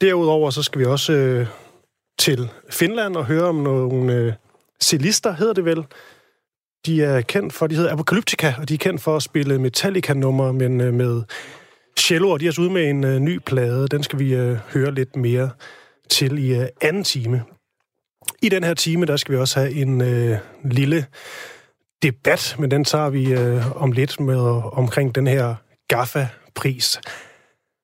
Derudover så skal vi også øh, til Finland og høre om nogle øh, celister, hedder det vel. De er kendt for, de hedder Apocalyptica, og de er kendt for at spille Metallica-numre, men øh, med cello, og de er også ude med en øh, ny plade. Den skal vi øh, høre lidt mere til i øh, anden time. I den her time, der skal vi også have en øh, lille debat, men den tager vi øh, om lidt med omkring den her GAFA-pris.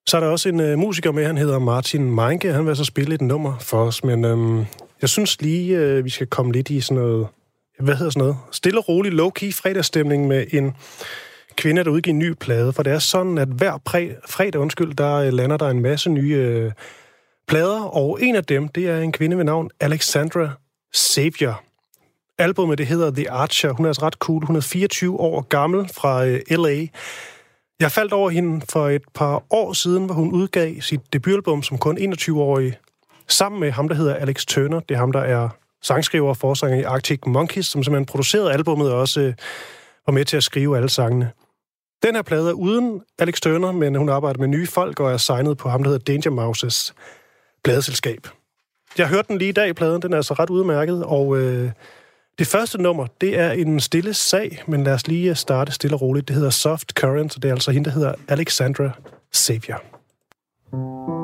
Så er der også en øh, musiker med, han hedder Martin Meinke. Han vil så spille et nummer for os, men øhm, jeg synes lige, øh, vi skal komme lidt i sådan noget, hvad hedder sådan noget, stille og rolig, low-key fredagsstemning med en kvinde, der udgiver en ny plade. For det er sådan, at hver præ- fredag, undskyld, der øh, lander der en masse nye øh, plader, og en af dem, det er en kvinde ved navn Alexandra Savior. Albummet, det hedder The Archer. Hun er altså ret cool. Hun er 24 år gammel fra øh, L.A. Jeg faldt over hende for et par år siden, hvor hun udgav sit debutalbum som kun 21-årig, sammen med ham, der hedder Alex Turner. Det er ham, der er sangskriver og forsanger i Arctic Monkeys, som simpelthen producerede albummet og også øh, var med til at skrive alle sangene. Den her plade er uden Alex Turner, men hun arbejder med nye folk og er signet på ham, der hedder Danger Mouses pladeselskab. Jeg hørte den lige i dag, pladen. Den er altså ret udmærket, og øh, det første nummer, det er en stille sag, men lad os lige starte stille og roligt. Det hedder Soft Current, og det er altså hende, der hedder Alexandra Xavier. Seven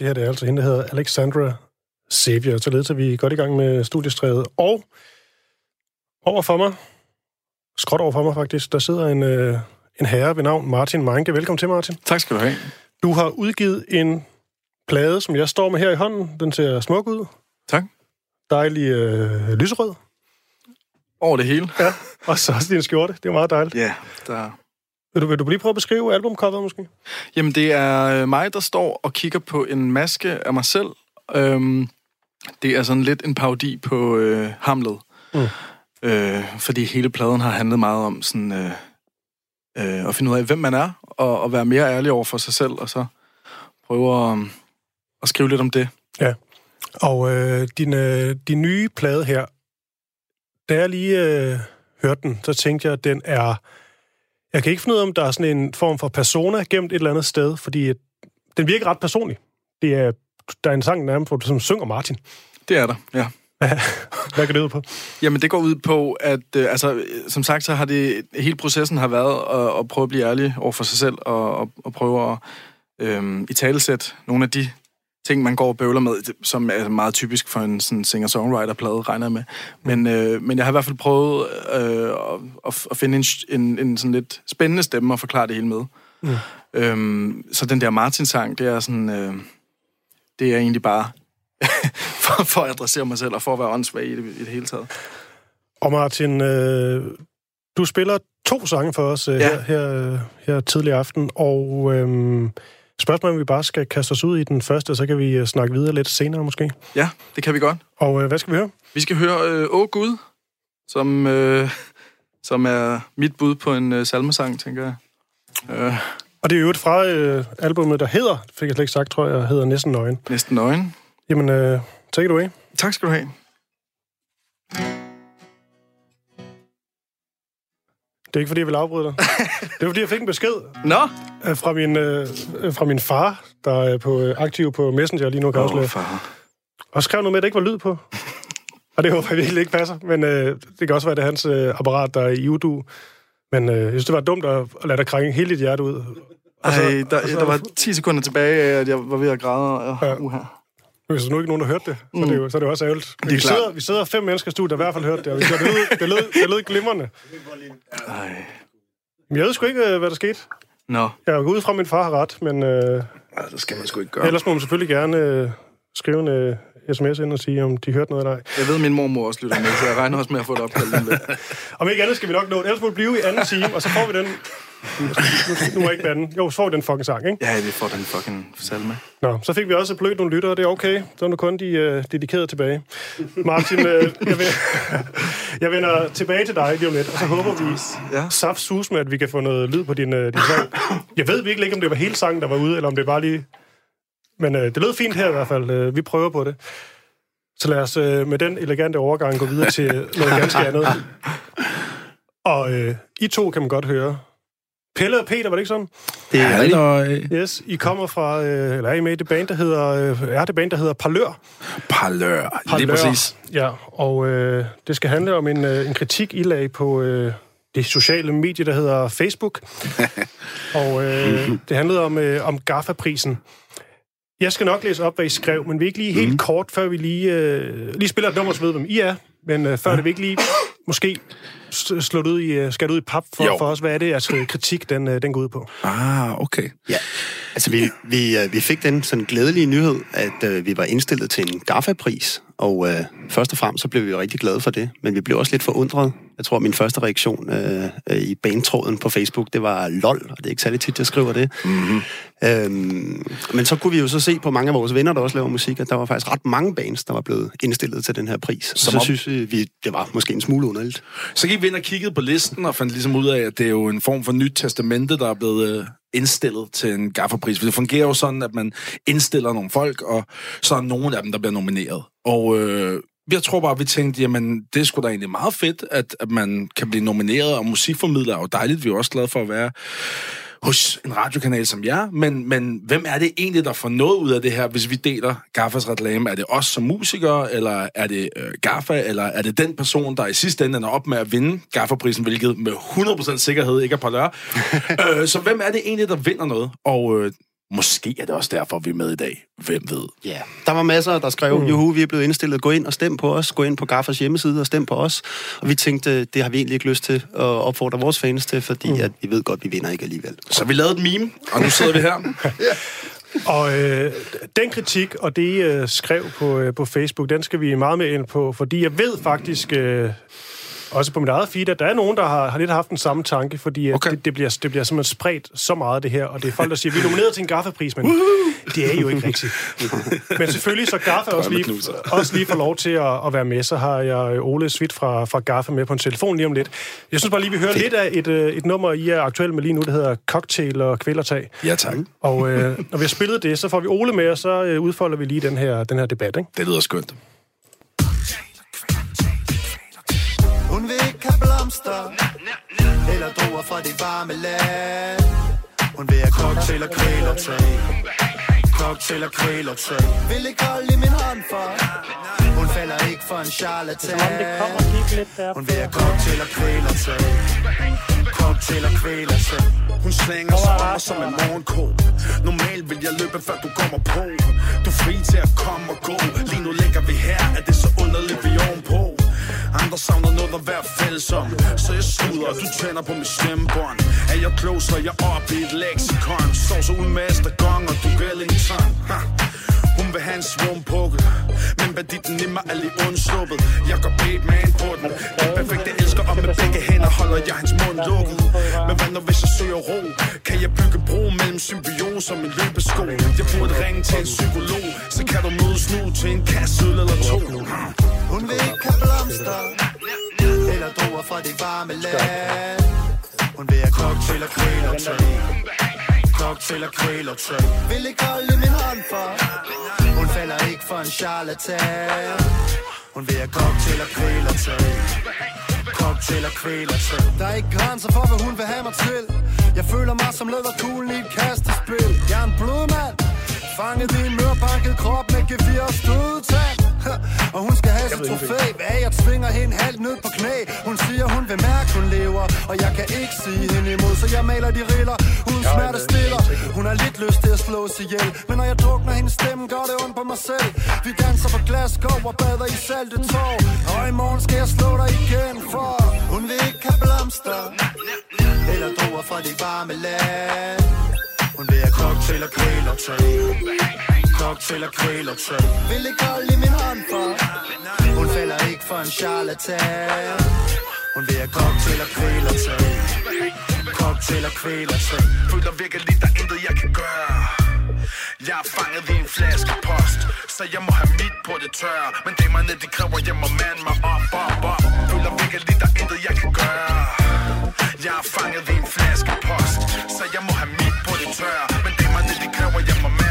det her det er altså hende, der hedder Alexandra Xavier. Således er vi godt i gang med studiestrædet. Og overfor mig, skråt overfor mig faktisk, der sidder en, øh, en herre ved navn Martin Meinke. Velkommen til, Martin. Tak skal du have. Du har udgivet en plade, som jeg står med her i hånden. Den ser smuk ud. Tak. Dejlig øh, lyserød. Over det hele. Ja, og så også din skjorte. Det er meget dejligt. Ja, der Vil du, vil du lige prøve at beskrive albumcoveret måske? Jamen, det er øh, mig, der står og kigger på en maske af mig selv. Øhm, det er sådan lidt en parodi på øh, Hamlet. Mm. Øh, fordi hele pladen har handlet meget om sådan, øh, øh, at finde ud af, hvem man er, og, og være mere ærlig over for sig selv, og så prøve at, at skrive lidt om det. Ja. Og øh, din, øh, din nye plade her, da jeg lige øh, hørte den, så tænkte jeg, at den er... Jeg kan ikke finde ud af, om der er sådan en form for persona gemt et eller andet sted, fordi at den virker ret personlig. Det er, der er en sang nærmest, hvor du sådan synger Martin. Det er der, ja. Hvad går det ud på? Jamen, det går ud på, at øh, altså, øh, som sagt, så har det hele processen har været at, at prøve at blive ærlig over for sig selv, og, og, og prøve at øh, i talesæt nogle af de ting, man går og bøvler med, som er meget typisk for en sådan singer-songwriter-plade, regner jeg med. Men, øh, men jeg har i hvert fald prøvet øh, at, at finde en, en, en sådan lidt spændende stemme og forklare det hele med. Mm. Øhm, så den der Martin-sang, det er sådan... Øh, det er egentlig bare for, for at adressere mig selv og for at være åndssvag i det, i det hele taget. Og Martin, øh, du spiller to sange for os øh, Ja. her, her, her tidlig aften, og øh, spørgsmålet om vi bare skal kaste os ud i den første, så kan vi øh, snakke videre lidt senere måske. Ja, det kan vi godt. Og øh, hvad skal vi høre? Vi skal høre øh, Åh Gud, som, øh, som er mit bud på en øh, salmesang, tænker jeg. Øh, Og det er jo et fra øh, albumet, der hedder, fik jeg slet ikke sagt, tror jeg, hedder Næsten Nøgen. næsten nøgen. Jamen, øh, take it away. Tak skal du have. Det er ikke, fordi jeg vil afbryde dig. Det er, fordi jeg fik en besked Nå! øh, fra min, øh, fra min far, der er på, øh, aktiv på Messenger lige nu, kan oh, far. og skrev noget med, at der ikke var lyd på. Og det håber jeg virkelig ikke passer, men øh, det kan også være, det er hans øh, apparat, der er i udu. Men øh, jeg synes, det var dumt at, at lade dig krænge hele dit hjerte ud. Og så- Ej, der, og så- der var 10 sekunder tilbage at jeg var ved at græde. Og, ja. uh, Hvis der nu ikke nogen, der hørte det, så, er det, jo, så er det jo også ærgerligt. Men Det er vi, klart. sidder, vi sidder fem mennesker i studiet, der i hvert fald hørte det, og vi- det lød, det lød, det lød glimrende. ej. Men jeg ved sgu ikke, øh, hvad der skete. Nå, Jeg er ud fra, at min far har ret, men øh, Ej, det skal man sgu ikke gøre. ellers må man selvfølgelig gerne øh, skrive en øh, sms ind og sige, om de hørte noget eller ej. Jeg ved, min mormor også lytter med, så jeg regner også med at få et opkald lige lidt. Om ikke andet skal vi nok nå det. Ellers må vi blive i anden time, og så får vi den... Nu, må jeg ikke bande. Jo, så får vi den fucking sang, ikke? Ja, vi får den fucking salme. Nå, så fik vi også blødt nogle lyttere, det er okay. Så er nu kun de øh, dedikerede tilbage. Martin, øh, jeg, vil, jeg vender tilbage til dig lige om lidt, og så håber vi Ja. saft sus med, at vi kan få noget lyd på din, øh, din sang. Jeg ved virkelig ikke, om det var hele sangen, der var ude, eller om det bare lige... Men øh, det lød fint her i hvert fald. Øh, vi prøver på det. Så lad os øh, med den elegante overgang gå videre til noget ganske andet. Og øh, I to kan man godt høre. Pelle og Peter, var det ikke sådan? Det er rigtigt. Yes, I kommer fra, øh, eller er I med i det band, der hedder, øh, er det band, der hedder Parlør? Parlør. Lige Parlør. præcis. Ja, og øh, det skal handle om en, øh, en kritik, I lagde på øh, det sociale medie, der hedder Facebook. og øh, det handlede om, øh, om GAFA-prisen. Jeg skal nok læse op, hvad I skrev, men vi ikke lige helt mm. kort, før vi lige, øh, lige spiller et nummer, så ved hvem I er. Men øh, før det vi ikke lige måske slået ud i, øh, skal det ud i pap for, Jo. for os, hvad er det, altså kritik, den, øh, den går ud på? Ah, okay. Ja, altså vi, vi, vi fik den sådan glædelige nyhed, at øh, vi var indstillet til en GAFA-pris, og øh, først og fremmest så blev vi rigtig glade for det, men vi blev også lidt forundret. Jeg tror, min første reaktion øh, i banetråden på Facebook, det var lol, og det er ikke særlig tit, jeg skriver det. Mm-hmm. Øhm, men så kunne vi jo så se på mange af vores venner, der også laver musik, at der var faktisk ret mange bands, der var blevet indstillet til den her pris. Som så om- synes vi, vi, det var måske en smule underligt. Så gik vi ind og kiggede på listen og fandt ligesom ud af, at det er jo en form for nyt testamente, der er blevet øh, indstillet til en gafferpris. For det fungerer jo sådan, at man indstiller nogle folk, og så er nogle af dem, der bliver nomineret. Og øh, jeg tror bare, vi tænkte, jamen, det skulle da egentlig meget fedt, at, at man kan blive nomineret, og musikformidler er jo dejligt. Vi er også glade for at være hos en radiokanal som jer, men, men hvem er det egentlig, der får noget ud af det her, hvis vi deler Gaffas reklame? Er det os som musikere, eller er det øh, Gaffa, eller er det den person, der i sidste ende ender op med at vinde Gaffa-prisen, hvilket med 100% sikkerhed ikke er på lør? øh, så hvem er det egentlig, der vinder noget? Og øh, måske er det også derfor, vi er med i dag. Hvem ved? Ja, der var masser, der skrev, mm. juhu, vi er blevet indstillet, gå ind og stem på os, gå ind på Gaffers hjemmeside og stem på os. Og vi tænkte, det har vi egentlig ikke lyst til at opfordre vores fans til, fordi mm. at vi ved godt, vi vinder ikke alligevel. Så vi lavede et meme, og nu sidder vi her. Og øh, den kritik, og det I øh, skrev på, øh, på Facebook, den skal vi meget med ind på, fordi jeg ved faktisk, øh, også på mit eget feed, at der er nogen, der har, har lidt haft den samme tanke, fordi at Okay. det, det, bliver, det bliver simpelthen spredt så meget, det her, og det er folk, der siger, vi er nomineret til en gaffapris, men det er jo ikke rigtigt. men selvfølgelig, så Gaffa også lige, også lige får lov til at, at være med, så har jeg øh, Ole Svit fra, fra Gaffa med på en telefon lige om lidt. Jeg synes bare lige, vi hører lidt af et, øh, et nummer, I er aktuelt med lige nu, det hedder Cocktail og Kvælertag. Ja, tak. Og øh, når vi har spillet det, så får vi Ole med, og så øh, udfolder vi lige den her, den her debat. Ikke? Det lyder skønt. Blomster. Eller druer fra det varme land. Hun vil have cocktail og kvælertag Cocktail og kvælertag Vil ikke holde i min hånd for. Hun falder ikke for en charlatan. Hun vil have cocktail og kvælertag Cocktail og kvælertag Hun slænger sig om mig som en morgenkål Normalt vil jeg løbe før du kommer på. Du er fri til at komme og gå. Lige nu ligger vi her, er det så underligt vi ovenpå? Andre savner noget at være fælles om Så jeg sluder, du tænder på mit stemmebånd. Er jeg klog, så jeg op i et leksikon. Står så uden Estragon og du Wellington ha. Hun vil have en svumpukke Men banditten i mig er lige undsluppet. Jeg går Batman på den. Den perfekte elsker og med begge hænder holder jeg hans mund lukket. Men hvad når hvis jeg søger ro? Kan jeg bygge bro mellem symbiose og min løbesko? Jeg burde ringe til en psykolog Så kan du mødes nu til en kasse eller to. Hun vil ikke have blomster eller druer fra det varme land. Hun vil have cocktail og kvæl og kvælertag Cocktail og kvæl og kvælertag Vil ikke holde min hånd for. Hun falder ikke for en charlatan. Hun vil have cocktail og kvæl og kvælertag Cocktail og kvæl og kvælertag Der er ikke grænser for, hvad hun vil have mig til. Jeg føler mig som løberkuglen i et kastespil. Jeg er en blodmand. Fanget i en mørbanket krop gevir og stødtand Og hun skal have sit trofæ. Hvad jeg tvinger hende halvt ned på knæ. Hun siger hun vil mærke hun lever. Og jeg kan ikke sige hende imod Så jeg maler de riller Hun smerte stiller Hun har lidt lyst til at slå sig ihjel. Men når jeg drukner hendes stemme Gør det ondt på mig selv. Vi danser på Glasgow Og bader i salte tår. Og i morgen skal jeg slå dig igen For hun vil ikke have blomster. Eller druer fra det varme land. Hun vil have cocktail og kvælertag Cocktail og kvælertag Vil ikke holde i min hånd for Hun falder ikke for en charlatan. Hun vil have cocktail og kvælertag Cocktail og kvælertag Føler virkelig, der er intet jeg kan gøre. Jeg er fanget i en flaske post Så jeg må have mit på det tørre Men damerne de kræver, jeg må mande mig op, op, op. Føler virkelig, der er intet jeg kan gøre. Jeg er fanget i en flaske post Så jeg må have mit på det tørre Men damerne de kræver, jeg må mande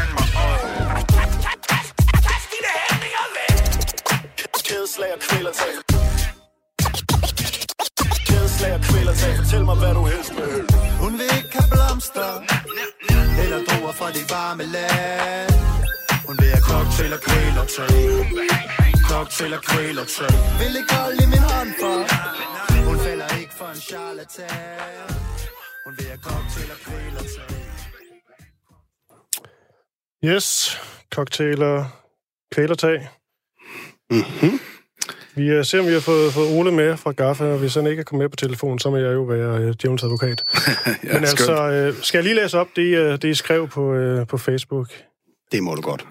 Kædeslag og kvælertag Kædeslag og kvælertag Fortæl mig, hvad du helst vil Hun vil ikke have blomster Eller druer fra det varme land. Hun vil have cocktail og kvælertag Cocktail og kvælertag Vil ikke holde i min hånd for Hun falder ikke for en charlatan. Hun vil have cocktail og kvælertag Yes, cocktail og kvælertag. Mm-hmm. Vi uh, ser, om vi har fået, fået Ole med fra Gaffa, og hvis han ikke er kommet med på telefonen, så må jeg jo være uh, djævelens advokat. Ja, Men altså, uh, skal jeg lige læse op det, uh, det I skrev på, uh, på Facebook? Det må du godt.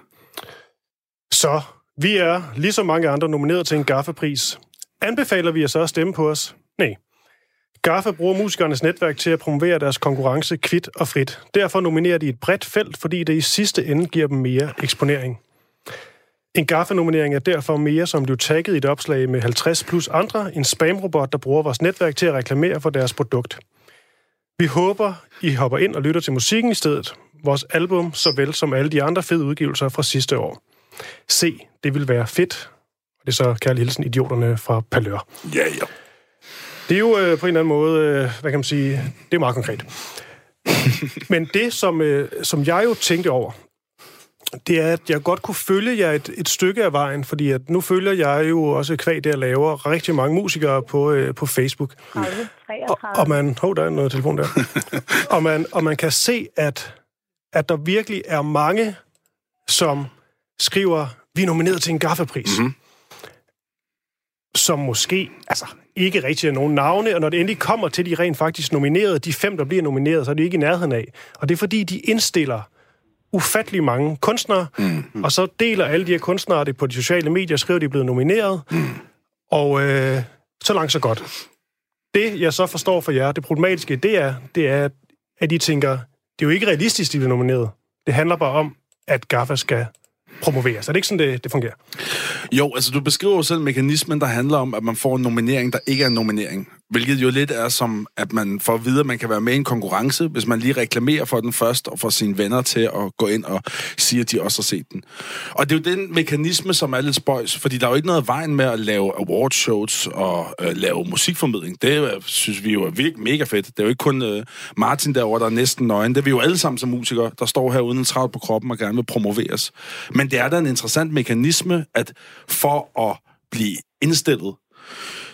Så, vi er, ligesom mange andre, nomineret til en Gaffa-pris. Anbefaler vi jer så at stemme på os? Nej. Gaffa bruger musikernes netværk til at promovere deres konkurrence kvidt og frit. Derfor nominerer de et bredt felt, fordi det i sidste ende giver dem mere eksponering. En Gaffa-nominering er derfor mere som blev tagget i et opslag med 50 plus andre, en spamrobot, der bruger vores netværk til at reklamere for deres produkt. Vi håber, I hopper ind og lytter til musikken i stedet. Vores album, såvel som alle de andre fede udgivelser fra sidste år. Se, det vil være fedt. Og det er så kærlig hilsen idioterne fra Palør. Ja, ja. Det er jo øh, på en eller anden måde, øh, hvad kan man sige, det er meget konkret. Men det, som, øh, som jeg jo tænkte over, det er, at jeg godt kunne følge jer et, et stykke af vejen, fordi at nu følger jeg jo også det, at laver rigtig mange musikere på, øh, på Facebook. 30, Og, 33. og man... Hov, der er noget telefon der. og, man, og man kan se, at, at der virkelig er mange, som skriver, vi er nomineret til en gaffapris. Mm-hmm. Som måske altså, ikke rigtig er nogen navne, og når det endelig kommer til de rent faktisk nominerede, de fem, der bliver nomineret, så er de ikke i nærheden af. Og det er fordi, de indstiller ufattelig mange kunstnere, mm. og så deler alle de her kunstnere det på de sociale medier, skriver, de er blevet nomineret. Mm. Og øh, Så langt, så godt. Det, jeg så forstår for jer, det problematiske, det er, det er, at I tænker, det er jo ikke realistisk, de bliver nomineret. Det handler bare om, at GAFA skal promoveres. Er det ikke sådan, det, det fungerer? Jo, altså du beskriver jo selv mekanismen, der handler om, at man får en nominering, der ikke er en nominering. Hvilket jo lidt er som, at man får at vide, at man kan være med i en konkurrence, hvis man lige reklamerer for den først, og får sine venner til at gå ind og sige, at de også har set den. Og det er jo den mekanisme, som er lidt spøjs, fordi der er jo ikke noget vejen med at lave awardshows og øh, lave musikformidling. Det øh, synes vi jo er virkelig mega fedt. Det er jo ikke kun øh, Martin derovre, der er næsten nøgen. Det er vi jo alle sammen som musikere, der står her uden en travl på kroppen og gerne vil promoveres. Men det er da en interessant mekanisme, at for at blive indstillet,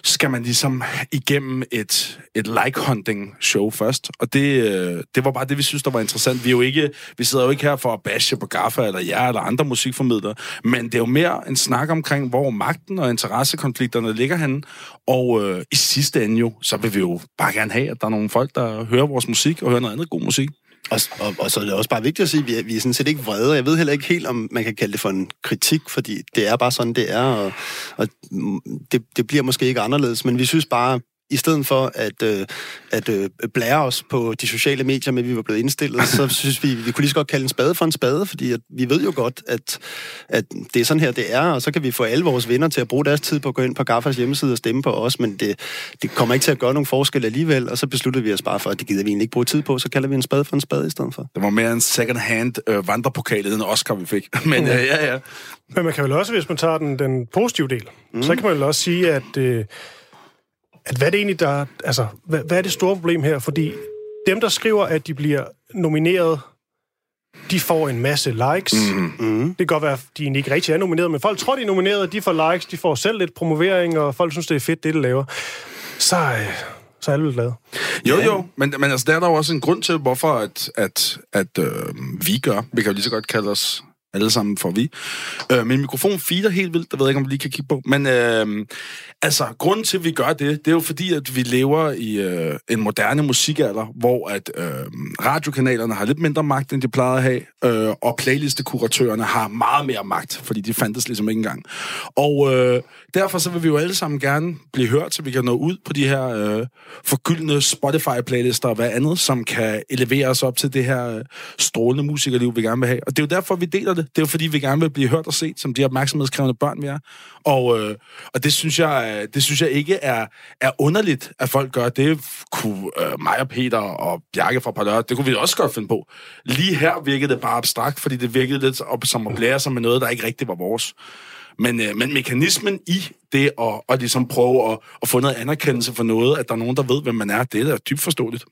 skal man ligesom igennem et, et like-hunting-show først. Og det, øh, det var bare det, vi synes, der var interessant. Vi, er jo ikke, vi sidder jo ikke her for at bashe på Gaffa eller jer eller andre musikformidlere, men det er jo mere en snak omkring, hvor magten og interessekonflikterne ligger henne. Og øh, i sidste ende jo, så vil vi jo bare gerne have, at der er nogle folk, der hører vores musik og hører noget andet god musik. Og, og, og så er det også bare vigtigt at sige, at vi er, vi er sådan set ikke vrede. Jeg ved heller ikke helt, om man kan kalde det for en kritik, fordi det er bare sådan, det er, og, og det, det bliver måske ikke anderledes, men vi synes bare, i stedet for at, øh, at øh, blære os på de sociale medier med, at vi var blevet indstillet, så synes vi, vi kunne lige så godt kalde en spade for en spade, fordi at vi ved jo godt, at, at det er sådan her, det er, og så kan vi få alle vores venner til at bruge deres tid på at gå ind på Gaffas hjemmeside og stemme på os, men det, det kommer ikke til at gøre nogen forskel alligevel, og så besluttede vi os bare for, at det gider vi egentlig ikke bruge tid på, så kalder vi en spade for en spade i stedet for. Det var mere en second-hand øh, vandrepokal, end Oscar, vi fik. Men øh, ja, ja. Men man kan vel også, hvis man tager den, den positive del, mm. så kan man vel også sige, at, øh, at hvad er det egentlig, der... Altså, hvad, hvad er det store problem her? Fordi dem, der skriver, at de bliver nomineret, de får en masse likes. Mm. Det kan godt være, at de egentlig ikke rigtig er nomineret, men folk tror, de er nomineret, de får likes, de får selv lidt promovering, og folk synes, det er fedt, det de laver. Så, øh, så er alle glade. Jo, jo, men, men altså, der er der jo også en grund til, hvorfor at, at, at øh, vi gør. Vi kan jo lige så godt kalde os alle sammen får vi. Øh, min mikrofon feeder helt vildt, der ved jeg ikke, om vi lige kan kigge på. Men øh, altså, grunden til, at vi gør det, det er jo fordi, at vi lever i øh, en moderne musikalder, hvor at øh, radiokanalerne har lidt mindre magt, end de plejede at have, øh, og playlistekuratørerne har meget mere magt, fordi de fandtes ligesom ikke engang. Og øh, derfor så vil vi jo alle sammen gerne blive hørt, så vi kan nå ud på de her øh, forgyldne Spotify-playlister og hvad andet, som kan elevere os op til det her øh, strålende musikerliv, vi gerne vil have. Og det er jo derfor, vi deler det. Det er jo fordi, vi gerne vil blive hørt og set, som de opmærksomhedskrævende børn, vi er. Og, øh, og det, synes jeg, øh, det synes jeg ikke er, er underligt, at folk gør. Det kunne øh, mig og Peter og Bjarke fra Parlør, det kunne vi også godt finde på. Lige her virkede det bare abstrakt, fordi det virkede lidt op, som at blære sig med noget, der ikke rigtig var vores. Men, øh, men mekanismen i det at, at ligesom prøve at, at få noget anerkendelse for noget, at der er nogen, der ved, hvem man er, det er da dybt forståeligt.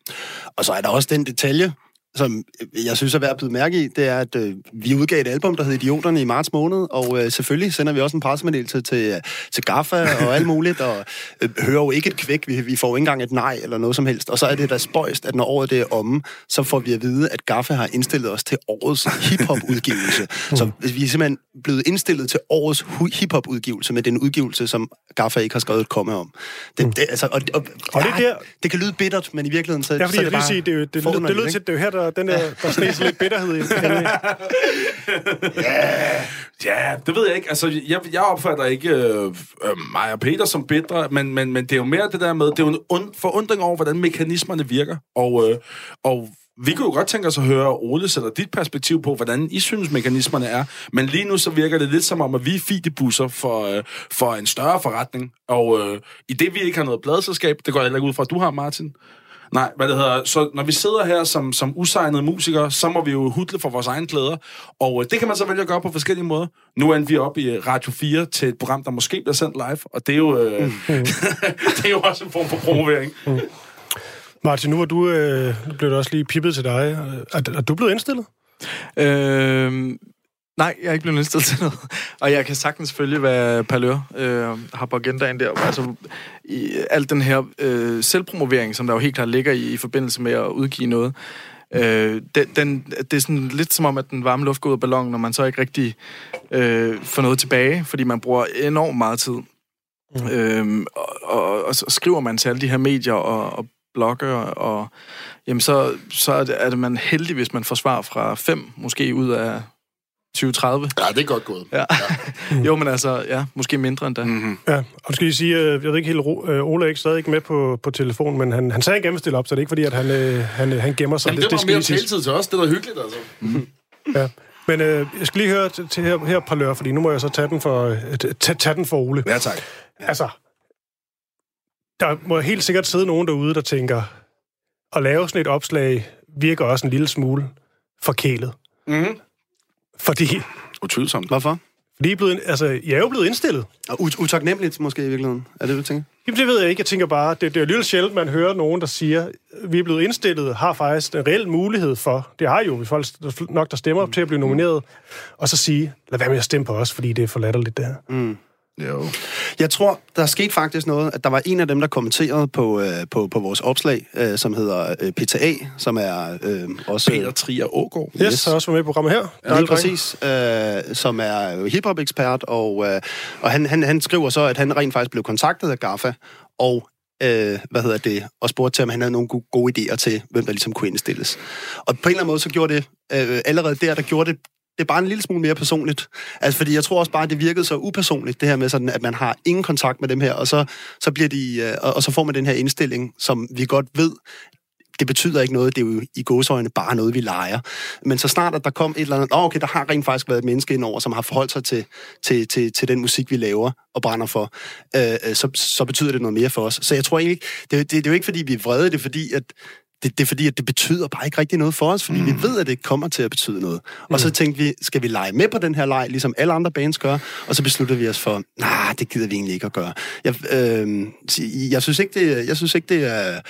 Og så er der også den detalje, som jeg synes er værd at byde mærke i, det er, at øh, vi udgav et album, der hed Idioterne i marts måned, og øh, selvfølgelig sender vi også en pressemeddelelse til, til Gaffa og alt muligt, og øh, hører jo ikke et kvæk, vi, vi får jo ikke engang et nej eller noget som helst. Og så er det da spøjst, at når året det er omme, så får vi at vide, at Gaffa har indstillet os til årets hiphop-udgivelse. så vi er simpelthen blevet indstillet til årets hiphop-udgivelse med den udgivelse, som Gaffa ikke har skrevet et komme om. Det, det, altså, og, og, Og det ja, der- det kan lyde bittert, men i virkeligheden så, Ja, fordi så er det bare sige, det, er jo- det, det, det, det forunderligt, lød ikke? til, at det er jo her, der, den der, der sneser lidt bitterhed i. Ja, det ved jeg ikke. Altså, jeg, jeg opfatter ikke øh, øh, mig og Peter som bedre, men, men, men det er jo mere det der med, det er jo en und, forundring over, hvordan mekanismerne virker. Og, øh, og vi kunne jo godt tænke os at høre Ole sætter dit perspektiv på, hvordan I synes, mekanismerne er. Men lige nu så virker det lidt som om, at vi er fidebusser for, øh, for en større forretning. Og øh, i det, vi ikke har noget pladselskab, det går jeg heller ikke ud fra, at du har, Martin. Nej, hvad det hedder. Så når vi sidder her som, som usignede musikere, så må vi jo hudle for vores egne klæder. Og øh, det kan man så vælge at gøre på forskellige måder. Nu er vi op i øh, Radio 4 til et program, der måske bliver sendt live. Og det er jo, øh, det er jo også en form for promovering. Martin, nu, var du, øh, nu blev det også lige pippet til dig. Er, er du blevet indstillet? Øhm, nej, jeg er ikke blevet indstillet til noget. Og jeg kan sagtens følge, hvad Palør øh, har på agendaen der. Altså, i, alt den her øh, selvpromovering, som der jo helt klart ligger i, i forbindelse med at udgive noget, øh, den, den, det er sådan lidt som om, at den varme luft går ud af ballonen, når man så ikke rigtig øh, får noget tilbage, fordi man bruger enormt meget tid. Mm. Øhm, og, og, og så skriver man til alle de her medier og, og blogger, og jamen så, så er, det, er det man heldig, hvis man får svar fra fem, måske ud af 2030. Ja, det er godt gået. Ja. jo, men altså, ja, måske mindre end da. Mm-hmm. Ja, og nu skal jeg sige, øh, jeg ved ikke helt, øh, Ole er ikke stadig ikke med på, på telefonen, men han, han sagde, at han gerne vil stille op, så det er ikke fordi, at han, øh, han, han gemmer sig. Jamen, det, det var skal mere lige taletid til os. Det er da hyggeligt, altså. Ja. Men øh, jeg skal lige høre til, til her, her par lør, fordi nu må jeg så tage den for, øh, tage, tage den for Ole. Ja, tak. Altså, der må helt sikkert sidde nogen derude, der tænker, at lave sådan et opslag virker også en lille smule forkælet. Mm-hmm. Fordi, Utvivlsomt. Hvorfor? fordi I, er blevet, altså, I er jo blevet indstillet. Og ut- utaknemmeligt måske i virkeligheden. Er det, du tænker? Jamen, det ved jeg ikke. Jeg tænker bare, det, det er jo lidt sjældent, man hører nogen, der siger, vi er blevet indstillet, har faktisk en reel mulighed for, det har jo vi folk nok, der stemmer til at blive nomineret, og så sige, lad være med at stemme på os, fordi det er for latterligt, det her. Jo. Jeg tror, der skete faktisk noget, at der var en af dem, der kommenterede på, øh, på, på vores opslag, øh, som hedder øh, PTA, som er øh, også... Peter Trier Ågaard. Yes, yes. har også været med i programmet her. Ja, lige præcis, øh, som er hiphop-ekspert, og, øh, og han, han, han skriver så, at han rent faktisk blev kontaktet af GAFA, og øh, hvad hedder det, og spurgte til, om han havde nogle gode, gode idéer til, hvem der ligesom kunne indstilles. Og på en eller anden måde, så gjorde det, øh, allerede der, der gjorde det, det er bare en lille smule mere personligt. Altså, fordi jeg tror også bare, at det virkede så upersonligt, det her med sådan, at man har ingen kontakt med dem her, og så, så bliver de, øh, og, og så får man den her indstilling, som vi godt ved, det betyder ikke noget, det er jo i godsøjne bare noget, vi leger. Men så snart, at der kom et eller andet, oh, okay, der har rent faktisk været et menneske indover, som har forholdt sig til, til, til, til den musik, vi laver og brænder for, øh, øh så, så betyder det noget mere for os. Så jeg tror egentlig ikke, det, det, det er jo ikke, fordi vi er vrede, det er fordi, at det, det er fordi, at det betyder bare ikke rigtig noget for os, fordi mm. vi ved, at det kommer til at betyde noget. Og så tænkte vi, skal vi lege med på den her leg, ligesom alle andre bands gør, og så besluttede vi os for, nej, det gider vi egentlig ikke at gøre. Jeg, øh, jeg, synes, ikke, det, jeg synes ikke, det er...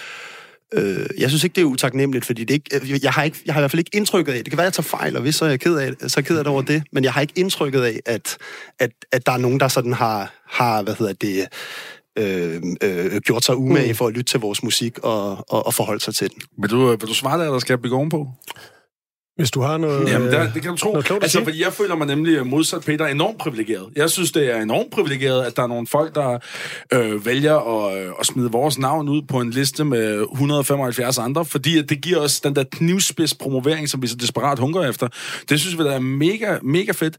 Øh, jeg synes ikke, det er utaknemmeligt, fordi det ikke, øh, jeg, har ikke, jeg har i hvert fald ikke indtrykket af, det kan være, at jeg tager fejl, og hvis så er jeg ked af, så er jeg ked af det over det, men jeg har ikke indtrykket af, at, at, at der er nogen, der sådan har, har hvad hedder det, øh, øh, gjort sig umage for at lytte til vores musik og, og, og forholde sig til den. Vil du, vil du svare der, eller skal jeg bygge ovenpå? Hvis du har noget... Jamen, der, øh, det kan du tro. klogt Altså, fordi jeg føler mig nemlig modsat Peter enormt privilegeret. Jeg synes, det er enormt privilegeret, at der er nogle folk, der øh, vælger at, øh, at smide vores navn ud på en liste med 175 andre, fordi at det giver os den der knivspids promovering, som vi så desperat hungrer efter. Det synes vi, der er mega, mega fedt.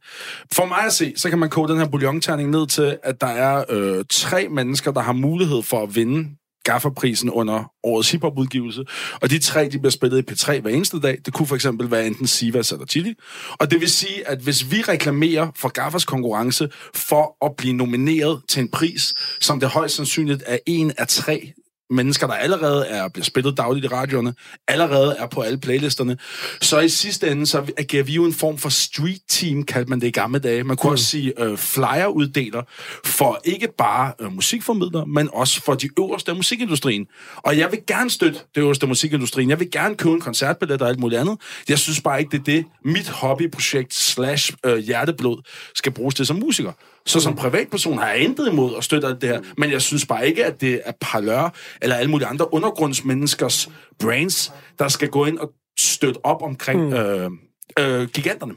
For mig at se, så kan man koge den her bouillonterning ned til, at der er øh, tre mennesker, der har mulighed for at vinde gafferprisen under årets hiphop-udgivelse. Og de tre, de bliver spillet i P3 hver eneste dag. Det kunne for eksempel være enten Sivas eller Chili. Og det vil sige, at hvis vi reklamerer for Gaffers konkurrence for at blive nomineret til en pris, som det højst sandsynligt er en af tre mennesker, der allerede er bliver spillet dagligt i radioerne, allerede er på alle playlisterne. Så i sidste ende, så agerer vi jo en form for street team, kaldte man det i gamle dage. Man kunne også sige øh, flyer-uddeler for ikke bare øh, musikformidlere, men også for de øverste af musikindustrien. Og jeg vil gerne støtte det øverste af musikindustrien. Jeg vil gerne købe en koncertbillet og alt muligt andet. Jeg synes bare ikke, det er det, mit hobbyprojekt slash øh, hjerteblod skal bruges til som musiker. Så som privatperson har jeg intet imod at støtte alt det her, men jeg synes bare ikke, at det er parlør eller alle mulige andre undergrundsmenneskers brains, der skal gå ind og støtte op omkring Hmm. øh, øh, giganterne.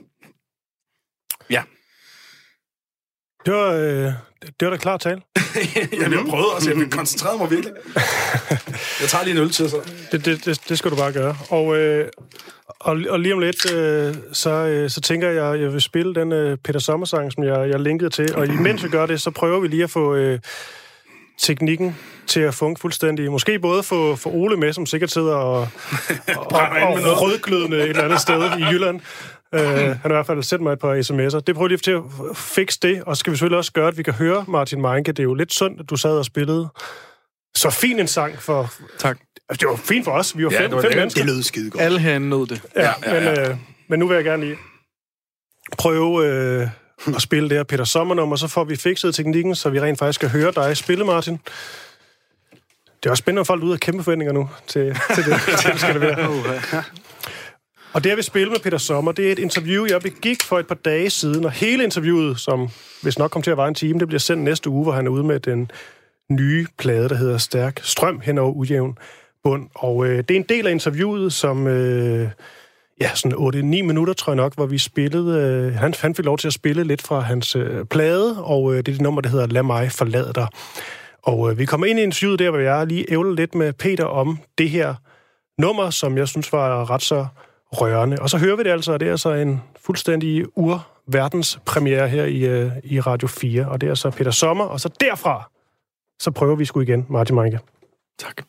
Ja. Det var, øh, det var da klart tale. Jamen, jeg prøvede også, jeg koncentrerede mig virkelig. Jeg tager lige en øl til, så. Det, det, det, det skal du bare gøre. Og, øh, og, og lige om lidt, øh, så, øh, så tænker jeg, at jeg vil spille den øh, Peter Sommer-sang, som jeg, jeg linkede til. Og imens vi gør det, så prøver vi lige at få øh, teknikken til at funke fuldstændig. Måske både få, få Ole med, som sikkert sidder og, og, og, og rødglødende et eller andet sted i Jylland. Uh, han har i hvert fald sendt mig et par sms'er. Det prøver lige til at fikse det, og så skal vi selvfølgelig også gøre, at vi kan høre Martin Meinke. Det er jo lidt synd, at du sad og spillede så fin en sang for... Tak. Altså, det var fint for os. Vi var Ja, fem, det var fem det. mennesker. Det lød skide godt. Alle herinde nød det. Ja, Ja, ja, Men, øh, men nu vil jeg gerne lige prøve øh, at spille det her Peter Sommernummer, så får vi fikset teknikken, så vi rent faktisk kan høre dig spille, Martin. Det er også spændende, om folk er ude af kæmpe forventninger nu til, til det, til det skal det være. Og det, jeg vil spille med Peter Sommer, det er et interview, jeg begik for et par dage siden, og hele interviewet, som hvis nok kommer til at være en time, det bliver sendt næste uge, hvor han er ude med den nye plade, der hedder Stærk Strøm hen over ujævn bund. Og øh, det er en del af interviewet, som... Øh, ja, sådan 8-9 minutter, tror jeg nok, hvor vi spillede... Øh, han, han fik lov til at spille lidt fra hans øh, plade, og øh, det er det nummer, der hedder Lad mig forlade dig. Og øh, vi kommer ind i en interviewet der, hvor jeg lige ævler lidt med Peter om det her nummer, som jeg synes var ret så rørende. Og så hører vi det altså, og det er så en fuldstændig ur-verdenspremiere her i, øh, i Radio 4, og det er så Peter Sommer, og så derfra, så prøver vi sgu igen, Martin Meinke. Tak.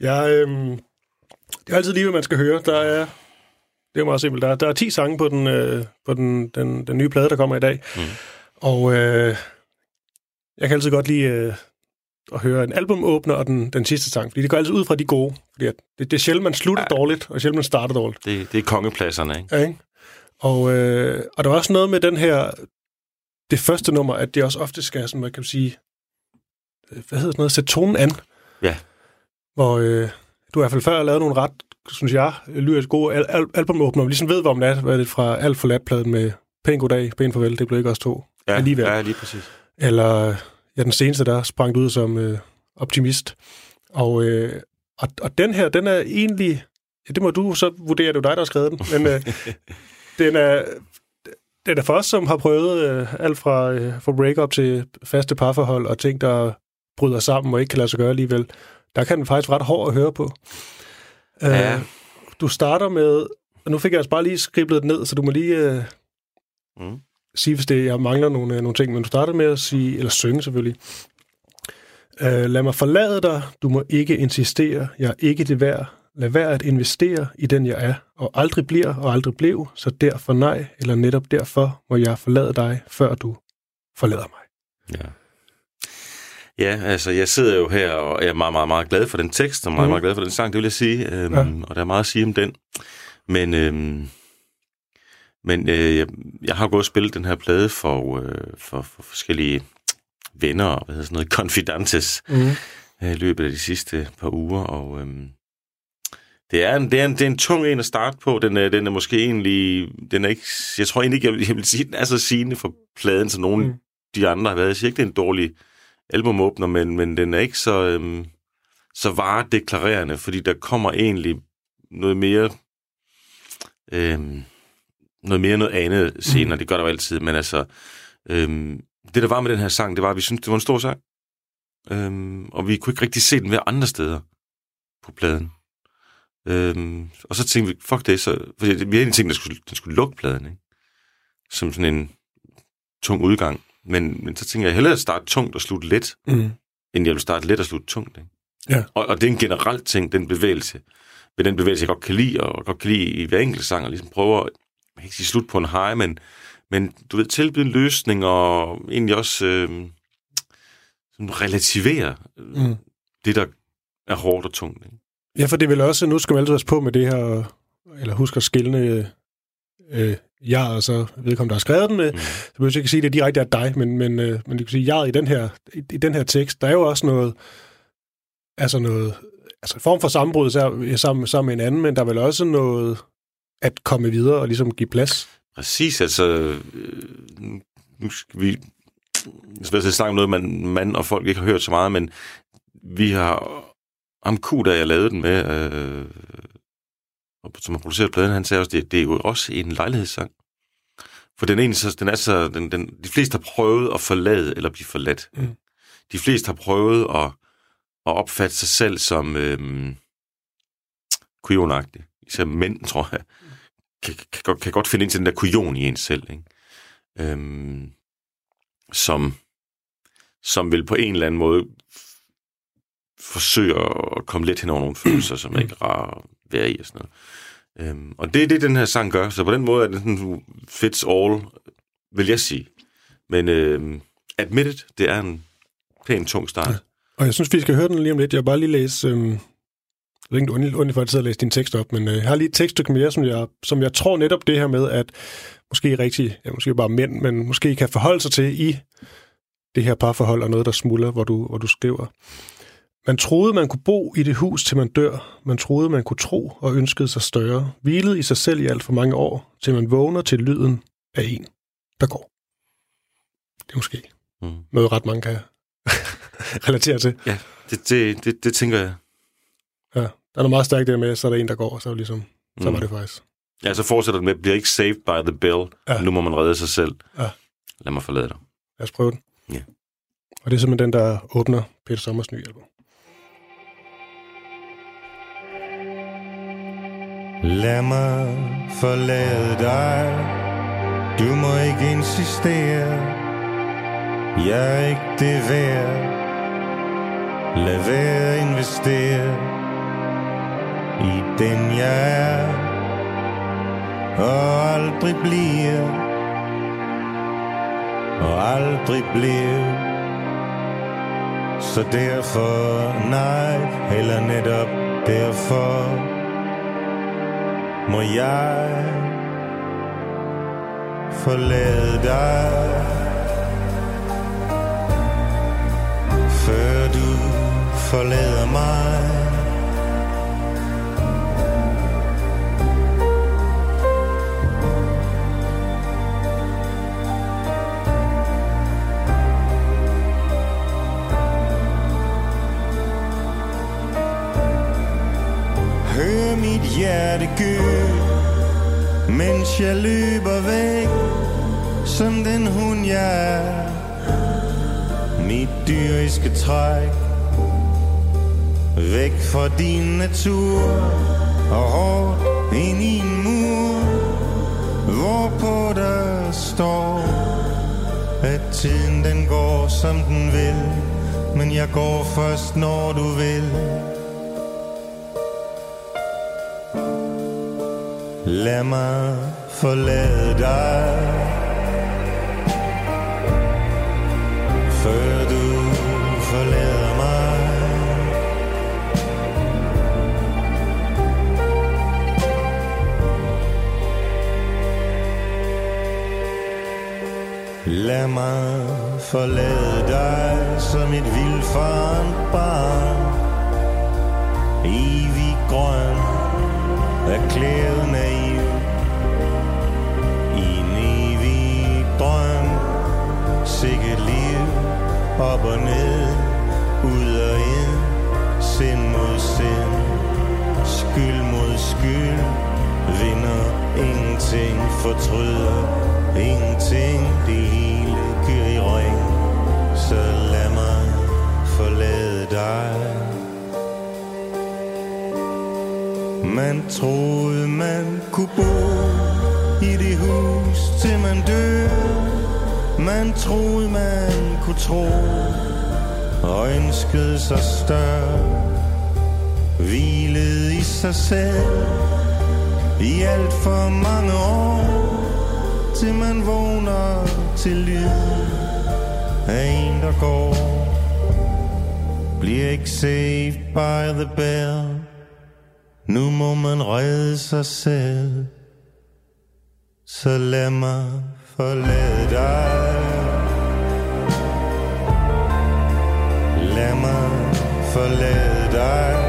Ja, øhm, det er altid lige, hvad man skal høre. Der er, det er meget simpelt. Der, er- der er 10 sange på den, øh, på den, den, den nye plade, der kommer i dag. Mm. Og øh, jeg kan altid godt lide øh, at høre en albumåbner og den, den sidste sang, fordi det går altid ud fra de gode. Fordi at det, det er sjældent, man slutter ja. dårligt, og sjældent, man starter dårligt. Det, det er kongepladserne, ikke? Ja, ikke? Og, øh, og der er også noget med den her, det første nummer, at det også ofte skal, sådan, hvad kan man sige, øh, hvad hedder sådan noget, sætte tonen an. Ja. Hvor øh, du i hvert fald før lavet nogle ret, synes jeg, lyrisk gode al- al- albumåbner, vi ligesom ved, hvor man er, hvad er det fra Alt for Lat-pladen med Pæn Goddag, Pæn Farvel, det blev ikke os to. Ja, Alligevel. ja lige præcis. Eller ja, den seneste, der sprang ud som øh, optimist. Og, øh, og, og den her, den er egentlig... Ja, det må du så vurdere, det er dig, der har skrevet den. Men øh, den, er, den er for os, som har prøvet øh, alt fra, øh, fra break-up til faste parforhold og ting, der bryder sammen og ikke kan lade sig gøre alligevel. Der kan den faktisk ret hård at høre på. Ja. Øh, du starter med... Og nu fik jeg altså bare lige skriblet det ned, så du må lige... Øh, Mm. Sige, hvis det, jeg mangler nogle, øh, nogle ting, men du starter med at sige, eller synge selvfølgelig. Øh, lad mig forlade dig, du må ikke insistere, jeg er ikke det værd. Lad være at investere i den, jeg er, og aldrig bliver og aldrig blev, så derfor nej, eller netop derfor må jeg forlade dig, før du forlader mig. Ja. Ja, altså jeg sidder jo her og er meget, meget, meget glad for den tekst, og meget, Mhm. meget glad for den sang, det vil jeg sige. Øhm, ja. Og der er meget at sige om den. Men, øhm, men øh, jeg, jeg har gået og spillet den her plade for, øh, for, for forskellige venner og hvad hedder sådan noget, confidantes Mm. øh, i løbet af de sidste par uger, og øhm, det, er en, det, er en, det er en tung en at starte på. Den er, den er måske egentlig, den er ikke, jeg tror egentlig ikke, jeg vil, jeg vil sige, den er så sigende for pladen, som nogle mm. de andre har været. Jeg siger ikke, det er en dårlig albumåbner, men, men den er ikke så, øhm, så varedeklarerende, fordi der kommer egentlig noget mere, øhm, noget mere noget andet senere. Mm. Det gør der jo altid, men altså, øhm, det der var med den her sang, det var, at vi syntes, det var en stor sang. Øhm, og vi kunne ikke rigtig se den ved andre steder på pladen. Øhm, og så tænkte vi, fuck det, så, fordi vi havde tænkt, at den skulle, den skulle lukke pladen, ikke? Som sådan en tung udgang. Men, men så tænker jeg hellere at starte tungt og slutte let, Mm. end jeg vil starte let og slutte tungt. Ikke? Ja. Og, og det er en generel ting, den bevægelse. Ved den bevægelse, jeg godt kan lide, og godt kan lide i hver enkelt sang, og ligesom prøver, jeg kan ikke sige slut på en high, men, men du ved, tilbyde en løsning, og egentlig også øh, sådan relativere øh, Mm. det, der er hårdt og tungt. Ikke? Ja, for det er vel også, nu skal man altid på med det her, eller huske at skille øh, jeg og så vedkommende, der har skrevet den med. Mm. Så behøver jeg ikke sige, at det direkte er dig, men, men, øh, men du kan sige, jeg i den her, i, i den her tekst, der er jo også noget, altså noget, altså en form for sammenbrud sammen, sammen med en anden, men der er vel også noget at komme videre og ligesom give plads. Præcis, altså, øh, nu- skal vi jeg skal altså snakke om noget, man, man og folk ikke har hørt så meget, men vi har, Q, der jeg lavede den med, øh, som har produceret pladen, han sagde også, det, det er jo også en lejlighedssang. For den egentlig så, den er så, den, den, de fleste har prøvet at forlade eller blive forladt. Mm. De fleste har prøvet at, at opfatte sig selv som øhm, kujonagtig. Især mænd, tror jeg, kan, kan, godt- kan godt finde ind til den der kujon i en selv. Ikke? Øhm, som, som vil på en eller anden måde forsøge at komme lidt hen over nogle følelser, som er ikke er rare at være i og sådan noget. Øhm, og det er det, den her sang gør. Så på den måde er den sådan fits all, vil jeg sige. Men øhm, admitted, det er en pæn tung start. Og jeg synes, vi skal høre den lige om lidt. Jeg vil bare lige læse... Øhm, jeg ved ikke, er ondt for, at jeg sidder og læser din tekst op, men øh, jeg har lige et tekststykke mere, som jeg, som jeg tror netop det her med, at måske rigtig, ja, måske bare mænd, men måske kan forholde sig til i det her parforhold og noget, der smuldrer, hvor du, hvor du skriver. Man troede, man kunne bo i det hus, til man dør. Man troede, man kunne tro og ønskede sig større. Hvilede i sig selv i alt for mange år, til man vågner til lyden af en, der går. Det er måske Mm. noget, ret mange kan relatere til. Ja, det, det, det, det tænker jeg. Ja, der er noget meget stærkt der med, så er der en, der går, og så, er det ligesom, så Mm. var det faktisk. Ja, så fortsætter den med, bliver ikke saved by the bell. Ja. Ja. Nu må man redde sig selv. Ja. Lad mig forlade dig. Lad os prøve den. Ja. Og det er simpelthen den, der åbner Peter Sommers nye album. Lad mig forlade dig Du må ikke insistere Jeg er ikke det værd Lad være at investere i den jeg er Og aldrig bliver Og aldrig bliver så derfor nej, eller netop derfor må jeg forlade dig, før du forlader mig. Hjerte gør Mens jeg løber væk Som den hund jeg er. Mit dyriske træk. Væk fra din natur Og hårdt ind i en mur. Hvorpå der står At tiden den går som den vil. Men jeg går først når du vil. Lad mig forlade dig. Før du forlader mig. Lad mig forlade dig som et vildfarent barn. Evig grøn erklæret naiv. I en evig drøm. Sikke liv Op og ned. Ud og ind. Sind mod sind. Skyld mod skyld. Vinder ingenting. Fortryder ingenting. Det hele kører i ring Så lad mig forlade dig. Man troede, man kunne bo i det hus, til man dør. Man troede, man kunne tro, og ønskede sig større. Hvilede i sig selv i alt for mange år, til man vågner til lyd af en, der går. Bliver ikke saved by the bell. Nu må man redde sig selv. Så lad mig forlade dig. Lad mig forlade dig.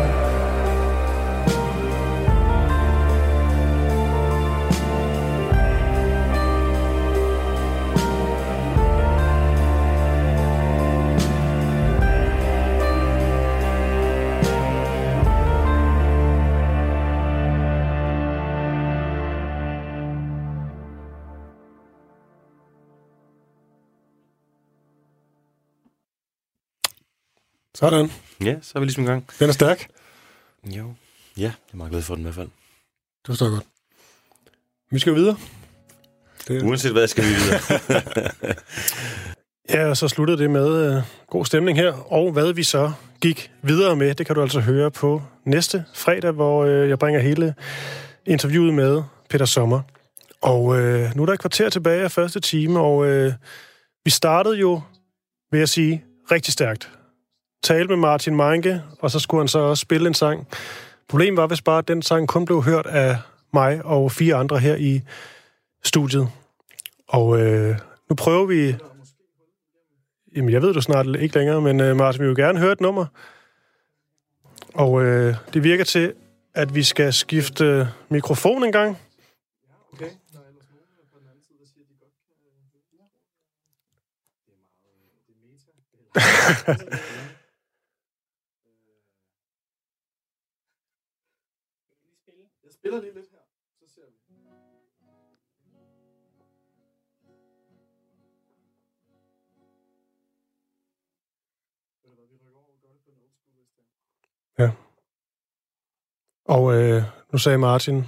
Sådan. Ja, så er vi ligesom i gang. Den er stærk. Jo. Ja, jeg er meget glad for den i hvert fald. Det forstår godt. Vi skal videre. Det, Uanset hvad, skal vi videre. Ja, og så sluttede det med øh, god stemning her. Og hvad vi så gik videre med, det kan du altså høre på næste fredag, hvor øh, jeg bringer hele interviewet med Peter Sommer. Og øh, nu er der et kvarter tilbage af første time, og øh, vi startede jo, vil jeg sige, rigtig stærkt. Tale med Martin Meinke, og så skulle han så også spille en sang. Problemet var vist bare, at den sang kun blev hørt af mig og fire andre her i studiet. Og øh, nu prøver vi Jamen, jeg ved du snart ikke længere, men øh, Martin, vi vil gerne høre et nummer. Og øh, det virker til, at vi skal skifte mikrofon en gang. Okay. Spiller lige lidt her, så ser vi. Ja. Og øh, nu sagde Martin,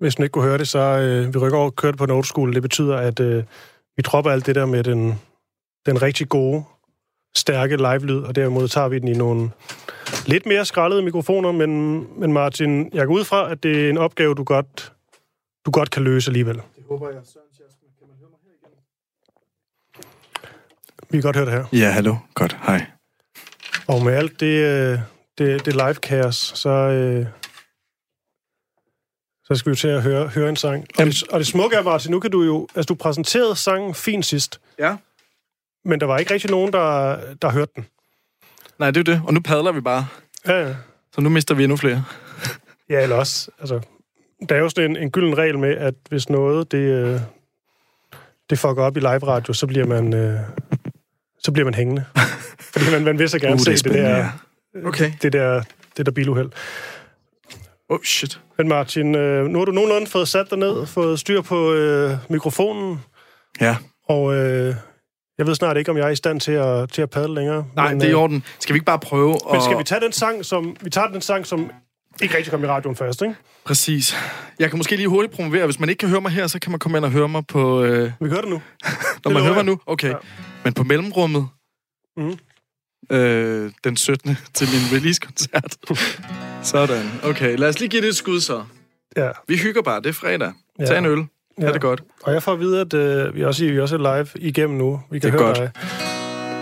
hvis du ikke kunne høre det, så øh, vi rykker over og kører det på en old school. Det betyder, at øh, vi dropper alt det der med den, den rigtig gode, stærke live-lyd, og derimod tager vi den i nogle lidt mere skraldede mikrofoner, men, men Martin, jeg går ud fra, at det er en opgave, du godt, du godt kan løse alligevel. Det håber jeg. Kan man høre mig her igen? Vi kan godt høre det her. Ja, hallo. Godt. Hej. Og med alt det, øh, det, det live kaos, så, øh, så skal vi jo til at høre, høre en sang. Og det, og det smukke er, Martin, nu kan du jo... Altså, du præsenterede sangen fint sidst, Ja. men der var ikke rigtig nogen, der, der hørte den. Nej, det er det. Og nu padler vi bare. Ja, ja. Så nu mister vi endnu flere. Ja, eller også, altså, der er jo sådan en, en gylden regel med, at hvis noget, det, øh, det fucker op i live radio, så bliver man, øh, så bliver man hængende. Fordi man, man vil så gerne Uh, det se det der, Okay. det der, det der biluheld. Oh, shit. Men Martin, øh, nu har du nogenlunde fået sat dig ned, fået styr på øh, mikrofonen, Ja. og øh, jeg ved snart ikke, om jeg er i stand til at, til at padle længere. Nej, men, det er i øh, orden. Skal vi ikke bare prøve at... Men skal vi tage den sang, som, vi tager den sang, som ikke rigtig kom i radioen først, ikke? Præcis. Jeg kan måske lige hurtigt promovere. Hvis man ikke kan høre mig her, så kan man komme ind og høre mig på... Øh... Vi hører det nu. Når man hører mig nu? Okay. Ja. Men på mellemrummet, Mhm. øh, den 17. til min release-koncert. Sådan. Okay, lad os lige give det et skud så. Ja. Vi hygger bare. Det er fredag. Ja. Tag en øl. Ja. Ha' det godt. Og jeg får at vide, at øh, vi, er også, vi er også live igennem nu. Vi kan Det er høre godt. dig.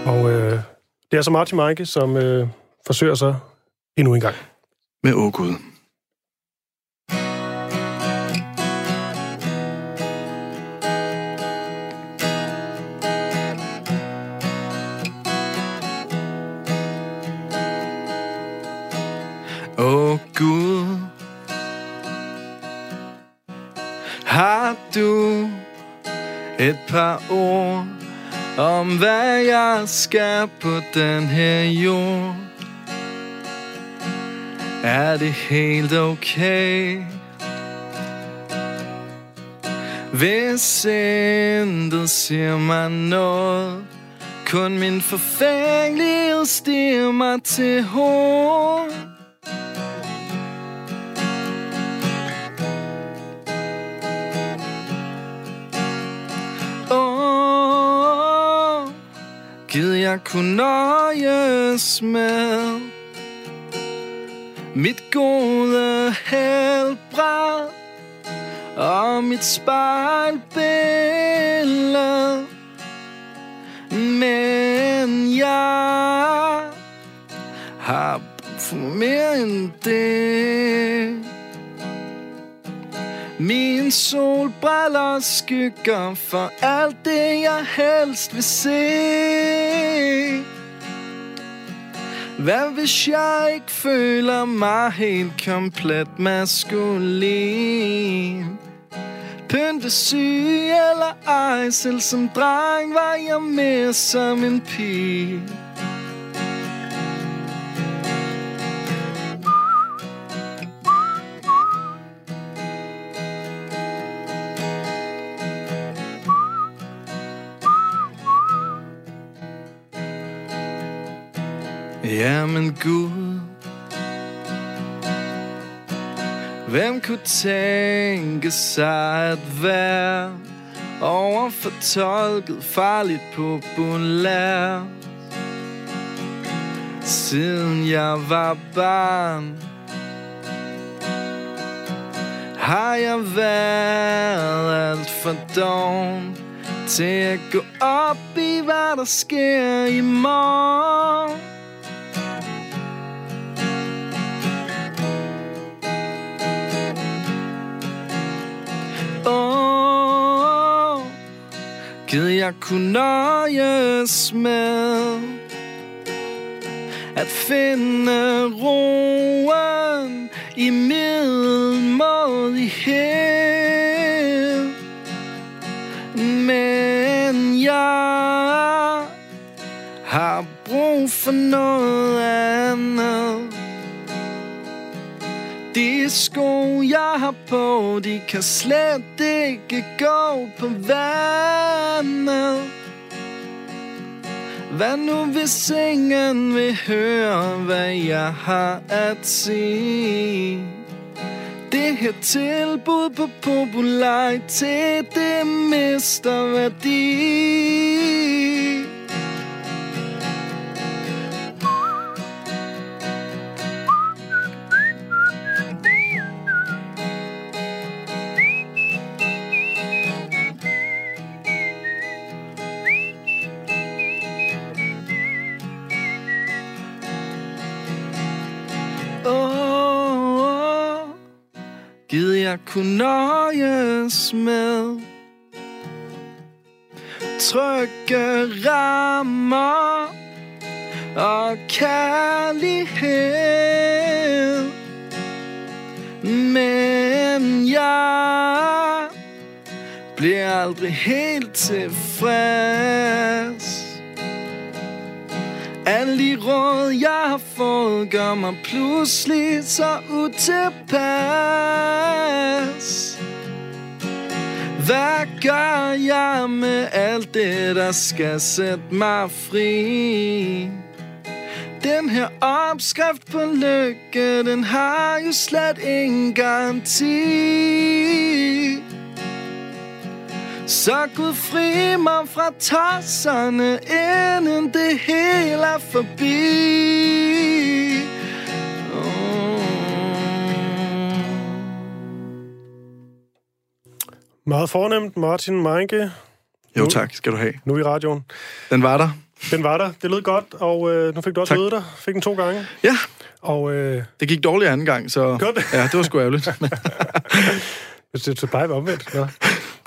Og øh, det er altså Martin Meike, som øh, forsøger sig endnu en gang. Med åh par ord om hvad jeg skal på den her jord? Er det helt okay? Hvis intet siger mig noget Kun min forfængelighed stiger mig til hovedet Gid jeg kunne nøjes med Mit gode helbred Og mit spejlbillede Men jeg har brug for mere end det. Min solbriller skygger for alt det, jeg helst vil se. Hvad hvis jeg ikke føler mig helt komplet maskulin? Pynte syg eller ej, selv som dreng var jeg mere som en pige. Ja, men Gud. Hvem kunne tænke sig at være Overfortolket farligt populær? Siden jeg var barn Har jeg været alt for doven Til at gå op i hvad der sker i morgen. Gid jeg kunne nøjes med At finde roen i middelmådighed Men jeg har brug for noget andet de sko, jeg har på, de kan slet ikke gå på vandet. Hvad nu hvis ingen vil høre, hvad jeg har at sige? Det her tilbud på popularitet, det mister værdi. Kunne nøjes med Trygge rammer Og kærlighed. Men jeg Bliver aldrig helt tilfreds alle de råd, jeg har fået, gør mig pludselig så utilpas. Hvad gør jeg med alt det, der skal sætte mig fri? Den her opskrift på lykke, den har jo slet ingen garanti. Så Gud fri mig fra tosserne, inden det hele er forbi. Meget fornemt, Martin Meinke. Jo tak, skal du have. Nu i radioen. Den var der. Den var der. Det lød godt, og øh, nu fik du også Tak. øvet dig. Fik den to gange. Ja, Og øh, det gik dårligt anden gang, så det? ja, det var sgu ærgerligt. hvis det, det plejer at være omvendt. Nå.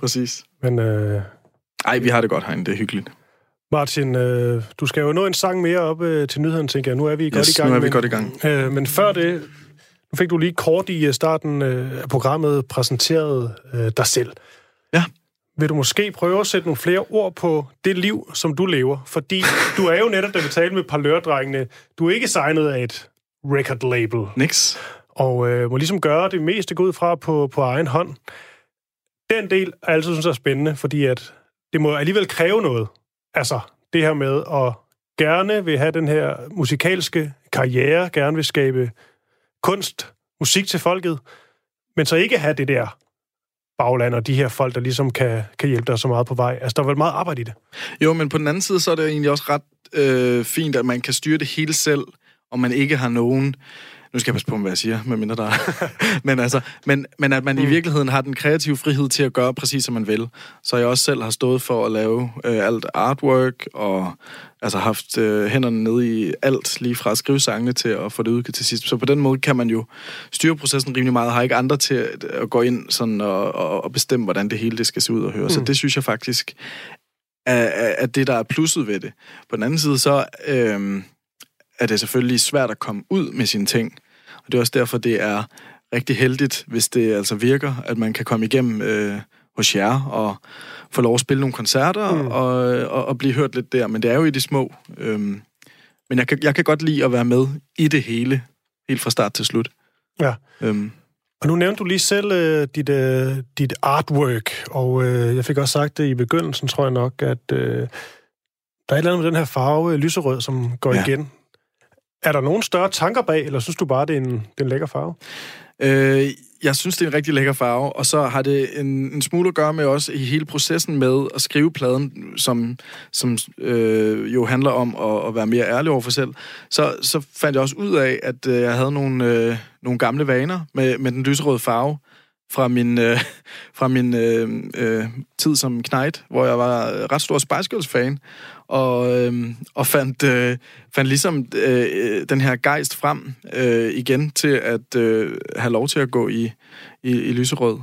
Præcis. Men øh, Ej, vi har det godt herinde, det er hyggeligt. Martin, øh, du skal jo nå en sang mere op øh, til nyheden, tænker jeg. Nu er vi godt Yes, i gang. nu er vi men, godt i gang. Øh, men før det, nu fik du lige kort i øh, starten øh, af programmet præsenteret øh, dig selv. Ja. Vil du måske prøve at sætte nogle flere ord på det liv, som du lever? Fordi du er jo netop, da vi talte med parlørdrengene, du er ikke signet af et record label, Nix. og øh, må ligesom gøre det meste gå ud fra på, på egen hånd. Den del er altid synes jeg er spændende, fordi at det må alligevel kræve noget. Altså, det her med at gerne vil have den her musikalske karriere, gerne vil skabe kunst, musik til folket, men så ikke have det der bagland og de her folk, der ligesom kan, kan hjælpe dig så meget på vej. Altså, der er vel meget arbejde i det. Jo, men på den anden side, så er det egentlig også ret øh, fint, at man kan styre det hele selv, og man ikke har nogen... Nu skal jeg passe på, hvad jeg siger, medmindre der er... men, altså, men, men at man i virkeligheden har den kreative frihed til at gøre præcis, som man vil. Så jeg også selv har stået for at lave øh, alt artwork, og altså haft øh, hænderne nede i alt, lige fra at skrive sangene til at få det udgivet til sidst. Så på den måde kan man jo styre processen rimelig meget, har ikke andre til at, at gå ind sådan og, og, og bestemme, hvordan det hele det skal se ud og høre. Mm. Så det synes jeg faktisk er, er, er det, der er plusset ved det. På den anden side, så øhm, er det selvfølgelig svært at komme ud med sine ting. Og det er også derfor, det er rigtig heldigt, hvis det altså virker, at man kan komme igennem øh, hos jer og få lov at spille nogle koncerter mm. og, og, og blive hørt lidt der. Men det er jo i de små. Øhm, men jeg kan, jeg kan godt lide at være med i det hele, helt fra start til slut. Ja. Øhm, Og nu nævnte du lige selv øh, dit, øh, dit artwork, og øh, jeg fik også sagt det i begyndelsen, tror jeg nok, at øh, der er et eller andet med den her farve, øh, lyserød, som går ja. Ja. igen. Er der nogen større tanker bag, eller synes du bare, det er en, det er en lækker farve? Øh, jeg synes, det er en rigtig lækker farve, og så har det en, en smule at gøre med også i hele processen med at skrive pladen, som, som øh, jo handler om at, at være mere ærlig over for selv. Så, så fandt jeg også ud af, at øh, jeg havde nogle, øh, nogle gamle vaner med, med den lyserøde farve fra min, øh, fra min øh, øh, tid som knight, hvor jeg var ret stor Spice Girls-fan, og, øh, og fandt, øh, fandt ligesom øh, den her gejst frem øh, igen til at øh, have lov til at gå i, i, i lyserød.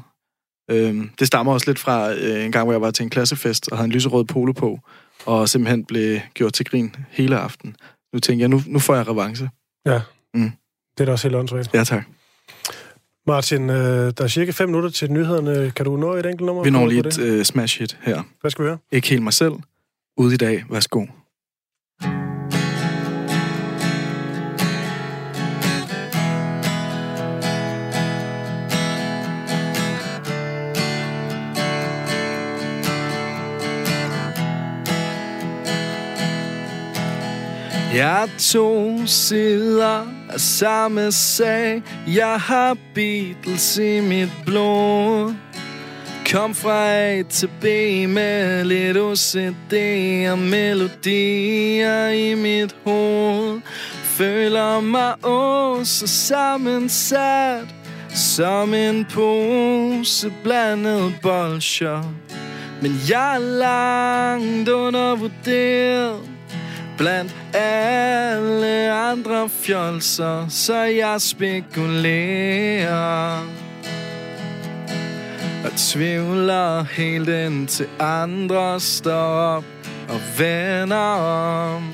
Øh, det stammer også lidt fra øh, en gang, hvor jeg var til en klassefest og havde en lyserød polo på, og simpelthen blev gjort til grin hele aften. Nu tænker jeg, nu, nu får jeg revanche. Ja, Mm. det er da også helt åndssvagt. Ja, tak. Martin, øh, der er cirka fem minutter til nyhederne. Kan du nå et enkelt nummer? Vi når lige et øh, smash hit her. Hvad skal vi høre? Ikke helt mig selv. Ude i dag. Værsgo. Jeg to sider af samme sag Jeg har Beatles i mit blod Kom fra A til B med lidt OCD og melodier i mit hoved. Føler mig åh så sammensat Som en pose blandet bolcher. Men jeg er langt undervurderet Blandt alle andre fjolser Så jeg spekulerer og tvivler helt ind til andre står op og vender om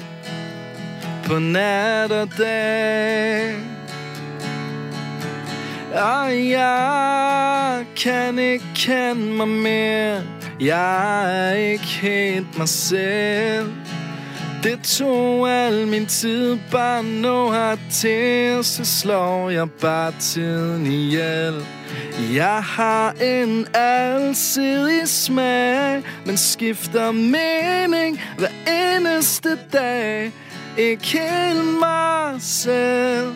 på nat og dag. Og jeg kan ikke kende mig mere, jeg er ikke helt mig selv. Det tog al min tid bare nå hertil, så slår jeg bare tiden ihjel. Jeg har en alsidig smag, men skifter mening hver eneste dag. Ikke helt mig selv,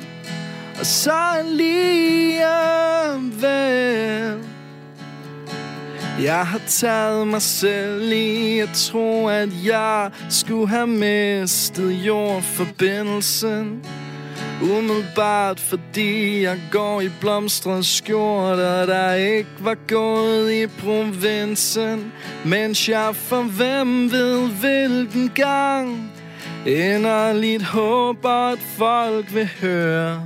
og så alligevel. Jeg har taget mig selv i at tro, at jeg skulle have mistet jordforbindelsen. Umiddelbart fordi jeg går i blomstret skjorter Der ikke var gået i provinsen Mens jeg for hvem ved hvilken gang Inderligt håber at folk vil høre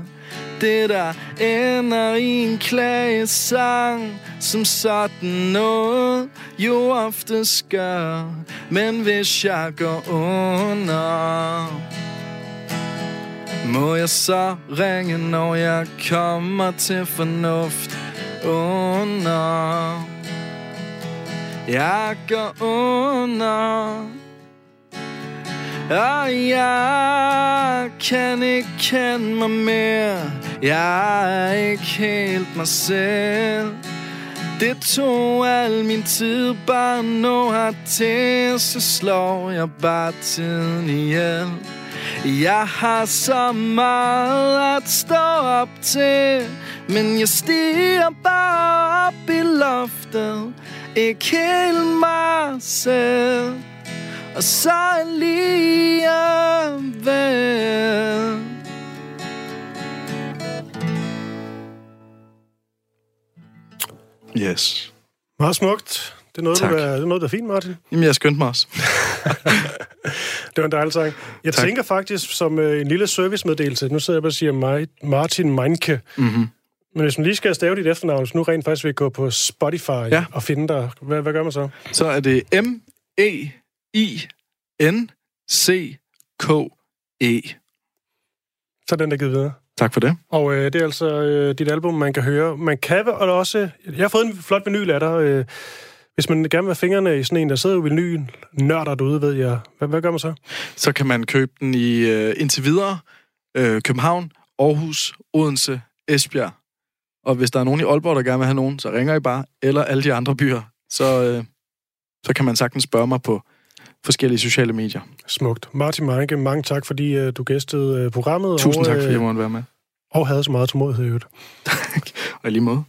det der ender i en klagesang Som sådan noget jo ofte gør Men hvis jeg går under må jeg så ringe, når jeg kommer til fornuft under? Jeg går under Og jeg kan ikke kende mig mere jeg er ikke helt mig selv. Det tog al min tid bare nå hertil Så slår jeg bare tiden ihjel. Jeg har så meget at stå op til Men jeg stiger bare op i loftet. Ikke helt mig selv. Og så alligevel Yes. Meget smukt. Det er noget, Tak. der, det er noget, der er fint, Martin. Jamen, jeg skyndte mig også. Det var en dejlig sang. Jeg Tak. tænker faktisk som øh, en lille servicemeddelelse. Nu sidder jeg bare og siger Martin Meinke. Mm-hmm. Men hvis man lige skal stave dit efternavn, så nu rent faktisk vil gå på Spotify Ja. og finde dig, hvad, hvad gør man så? Så er det E M-E-I-N-C-K-E. Så er den der givet videre. Tak for det. Og øh, det er altså øh, dit album, man kan høre. Man kan vel også... Jeg har fået en flot vinyl af dig. Øh, hvis man gerne vil have fingrene i sådan en, der sidder jo vinyl nørder derude, ved jeg. Hvad, hvad gør man så? Så kan man købe den i øh, indtil videre øh, København, Aarhus, Odense, Esbjerg. Og hvis der er nogen i Aalborg, der gerne vil have nogen, så ringer I bare. Eller alle de andre byer. Så, øh, så kan man sagtens spørge mig på forskellige sociale medier. Smukt. Martin Meinke, mange tak, fordi øh, du gæstede øh, programmet. Tusind og, tak, fordi jeg øh, måtte være med. Og havde så meget tålmodighed i øvrigt. Og lige måde.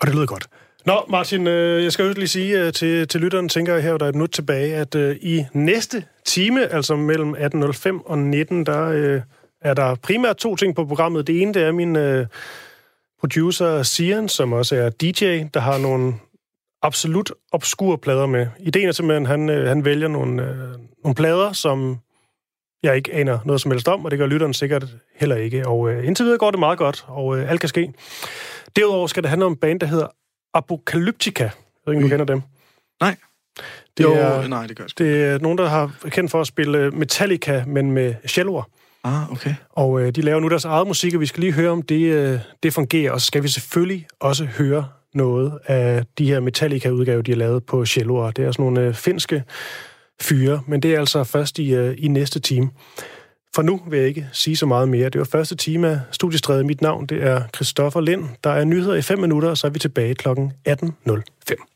Og det lyder godt. Nå, Martin, øh, jeg skal jo lige sige øh, til, til lytteren, tænker jeg her, der er et minut tilbage, at øh, i næste time, altså mellem 18.05 og 19, der øh, er der primært to ting på programmet. Det ene, det er min øh, producer, Sian, som også er DJ, der har nogle absolut obskure plader med. Ideen er simpelthen, at han, øh, han vælger nogle, øh, nogle plader, som jeg ikke aner noget som helst om, og det gør lytteren sikkert heller ikke. Og øh, indtil videre går det meget godt, og øh, alt kan ske. Derudover skal det handle om en band, der hedder Apocalyptica. Jeg ved ikke, om du kender dem. Nej. Det jo, er, nej, det gør jeg det er nogen, der har kendt for at spille Metallica, men med celloer. Ah, okay. Og øh, de laver nu deres eget musik, og vi skal lige høre, om det, øh, det fungerer. Og så skal vi selvfølgelig også høre noget af de her Metallica-udgaver, de har lavet på celloer. Det er sådan nogle øh, finske fyre, men det er altså først i, øh, i næste time. For nu vil jeg ikke sige så meget mere. Det var første time af Studiestræde. Mit navn det er Christoffer Lind. Der er nyheder i 5 minutter, og så er vi tilbage kl. 18.05.